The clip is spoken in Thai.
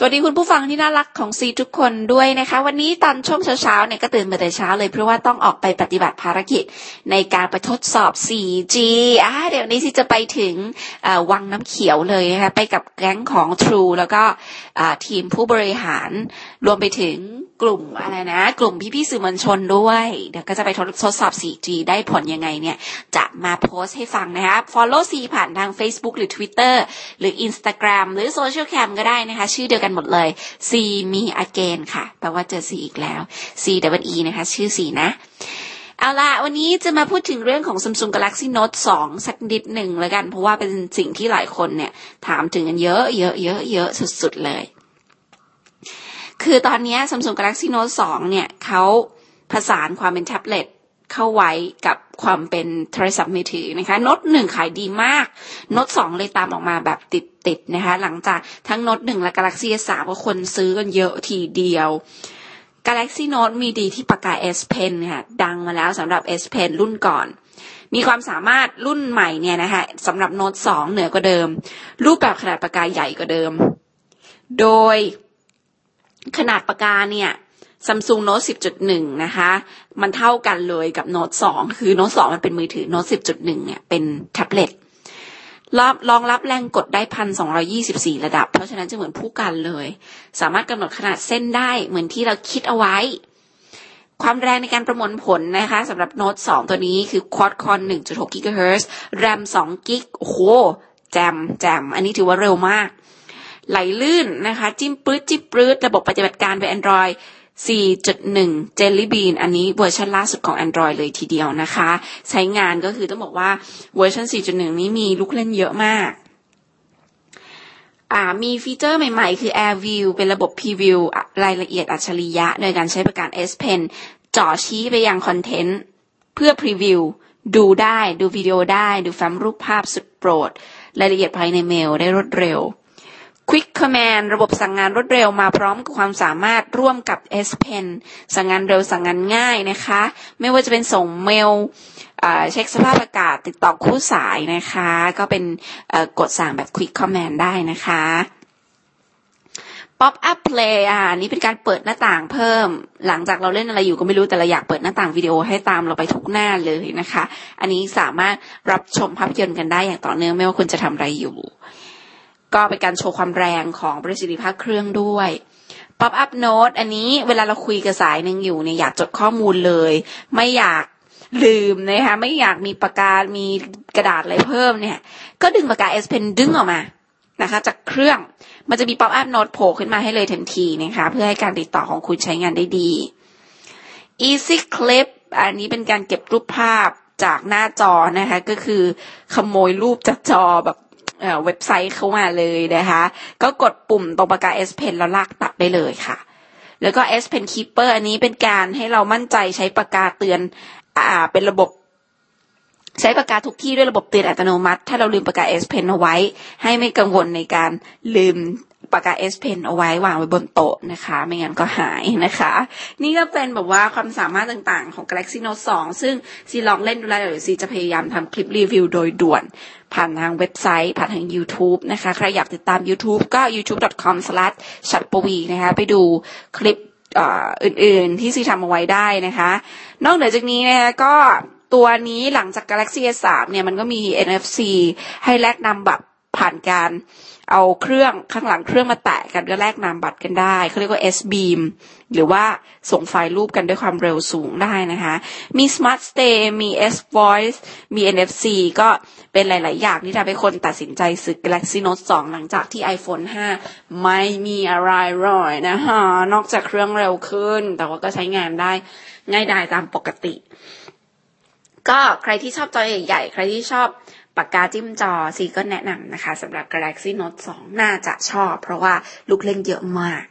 สวัสดีคุณผู้ฟังที่น่ารักของซีทุกคนด้วยนะคะ วันนี้ตอนช่วงเช้าๆเนี่ยก็ตื่นมาแต่เช้าเลยเพราะว่าต้องออกไปปฏิบัติภารกิจในการไปทดสอบ 4G อ่าเดี๋ยวนี้ซีจะไปถึงวังน้ำเขียวเลยนะคะไปกับแก๊งของ True แล้วก็ทีมผู้บริหาร รวมไปถึงกลุ่มอะไรนะ กลุ่มพี่ๆสื่อมวลชนด้วยเดี๋ยวก็จะไปทดทดสอบ 4G ได้ผลยังไงเนี่ยจะมาโพสต์ให้ฟังนะคะ follow ซีผ่านทาง Facebook หรือ Twitter หรือ Instagram หรือ Social Cam ก็ได้นะคะ ชื่อเดียวกันหมดเลย C มี again ค่ะ แปลว่าเจอ C อีกแล้ว C W E นะคะ ชื่อ C นะ เอาละวันนี้จะมาพูดถึงเรื่องของ Samsung Galaxy Note 2 สักนิดหนึ่งแล้วกัน เพราะว่าเป็นสิ่งที่หลายคนเนี่ย ถามถึงกันเยอะเยอะเยอะเยอะสุดๆเลย คือตอนนี้ Samsung Galaxy Note 2 เนี่ยเขาผสานความเป็นแท็บเล็ต เข้าไว้กับความเป็นโทรศัพท์มือถือนะคะโน้ตหนึ่งขายดีมากโน้ตสองเลยตามออกมาแบบติดๆนะคะ หลังจากทั้งโน้ตหนึ่งและ Galaxy S 3 ก็คนซื้อกันเยอะทีเดียว Galaxy Note มีดีที่ปากกา S Pen ค่ะ ดังมาแล้วสำหรับ S Pen รุ่นก่อน มีความสามารถรุ่นใหม่เนี่ยนะคะสำหรับโน้ตสองเหนือกว่าเดิม รูปแบบขนาดปากกาใหญ่กว่าเดิม โดยขนาดปากกาเนี่ย Samsung Note 10.1 นะคะ มันเท่ากันเลยกับ Note 2 คือ Note 2 มันเป็นมือถือ Note 10.1 เนี่ยเป็นแท็บเล็ตรอบรองรับแรงกดได้พันสองรอยี่สิบสี่ระดับ เพราะฉะนั้นจะเหมือนผู้กันเลย สามารถกำหนดขนาดเส้นได้เหมือนที่เราคิดเอาไว้ ความแรงในการประมวลผลนะคะสำหรับโน้ต2 ตัวนี้คือ Quad Core 1.6 GHz RAM 2 g b โอ้โห แจมแจม อันนี้ถือว่าเร็วมาก ไหลลื่นนะคะ จิ้มปื๊ดจิ้มปื๊ดระบบปฏิบัติการเป็น Android 4.1 Jelly Bean อันนี้เวอร์ชันล่าสุดของ Android เลยทีเดียวนะคะ ใช้งานก็คือต้องบอกว่าเวอร์ชัน4.1 นี้มีลูกเล่นเยอะมากมีฟีเจอร์ใหม่ๆ คือ Air View เป็นระบบ Preview รายละเอียดอัจฉริยะ โดยการใช้ประการ S Pen จ่อชี้ไปยังคอนเทนต์ เพื่อ Preview ดูได้ ดูวิดีโอได้ ดูแฟ้มรูปภาพสุดโปรด รายละเอียดภายในเมลได้รวดเร็ว Quick Command ระบบสั่งงานรวดเร็วมาพร้อมกับความสามารถร่วมกับ S Pen สั่งงานเร็วสั่งงานง่ายนะคะ ไม่ว่าจะเป็นส่งเมลเช็คสภาพอากาศติดต่อคู่สายนะคะ ก็เป็นกดสั่งแบบ Quick Command ได้นะคะ Pop Up Play อ่านี่เป็นการเปิดหน้าต่างเพิ่ม หลังจากเราเล่นอะไรอยู่ก็ไม่รู้แต่เราอยากเปิดหน้าต่างวิดีโอให้ตามเราไปทุกหน้าเลยนะคะ อันนี้สามารถรับชมภาพยนตร์กันได้อย่างต่อเนื่องไม่ว่าคุณจะทำอะไรอยู่ ก็เป็นการโชว์ความแรงของประสิทธิภาพเครื่องด้วย Pop up note อันนี้เวลาเราคุยกับสายหนึ่งอยู่เนี่ยอยากจดข้อมูลเลย ไม่อยากลืมนะคะไม่อยากมีปากกา มีกระดาษอะไรเพิ่มเนี่ย ก็ดึงปากกา S Pen ดึงออกมานะคะ จากเครื่องมันจะมี pop up note โผล่ขึ้นมาให้เลยทันทีนะคะ เพื่อให้การติดต่อของคุณใช้งานได้ดี Easy Clip อันนี้เป็นการเก็บรูปภาพจากหน้าจอนะคะ ก็คือขโมยรูปจากจอแบบ เว็บไซต์เข้ามาเลยนะคะ ก็กดปุ่มตรงปากกา S Pen แล้วลากตัดได้เลยค่ะ แล้วก็ S Pen Keeper อันนี้เป็นการให้เรามั่นใจใช้ปากกาเตือน อ่า เป็นระบบ ใช้ปากกาทุกที่ด้วยระบบเตือนอัตโนมัติ ถ้าเราลืมปากกา S Pen เอาไว้ ให้ไม่กังวลในการลืม ปากกา S Pen เอาไว้วางไว้บนโต๊ะนะคะ ไม่งั้นก็หายนะคะ นี่ก็เป็นแบบว่าความสามารถต่างๆของ Galaxy Note 2 ซึ่งซีลองเล่นดูแลเดี๋ยวซีจะพยายามทำคลิปรีวิวโดยด่วน ผ่านทางเว็บไซต์ ผ่านทาง YouTube นะคะ ใครอยากติดตาม YouTube ก็ youtube.com s l a s h ชัดปวีนะคะ ไปดูคลิปอื่นๆ ที่ซีทำเอาไว้ได้นะคะ นอกเหนือจากนี้นะคะก็ตัวนี้หลังจาก Galaxy S3 เนี่ยมันก็มี NFC ให้แลกนำบัตรผ่านการ เอาเครื่องข้างหลังเครื่องมาแตะกันก็แลกนามบัตรกันได้เขาเรียกว่า S beam หรือว่าส่งไฟล์รูปกันด้วยความเร็วสูงได้นะคะ มี Smart Stay มี S Voice มี NFC ก็เป็นหลาย ๆ อย่างที่ทำให้คนตัดสินใจซื้อ Galaxy Note 2 หลังจากที่ iPhone 5 ไม่มีอะไรร่อยนะคะนอกจากเครื่องเร็วขึ้น แต่ว่าก็ใช้งานได้ง่ายดายตามปกติ ก็ใครที่ชอบจอใหญ่ๆ ใครที่ชอบปากกาจิ้มจอซีก็แนะนำนะคะสำหรับ Galaxy Note 2 น่าจะชอบ เพราะว่าลูกเล่นเยอะมาก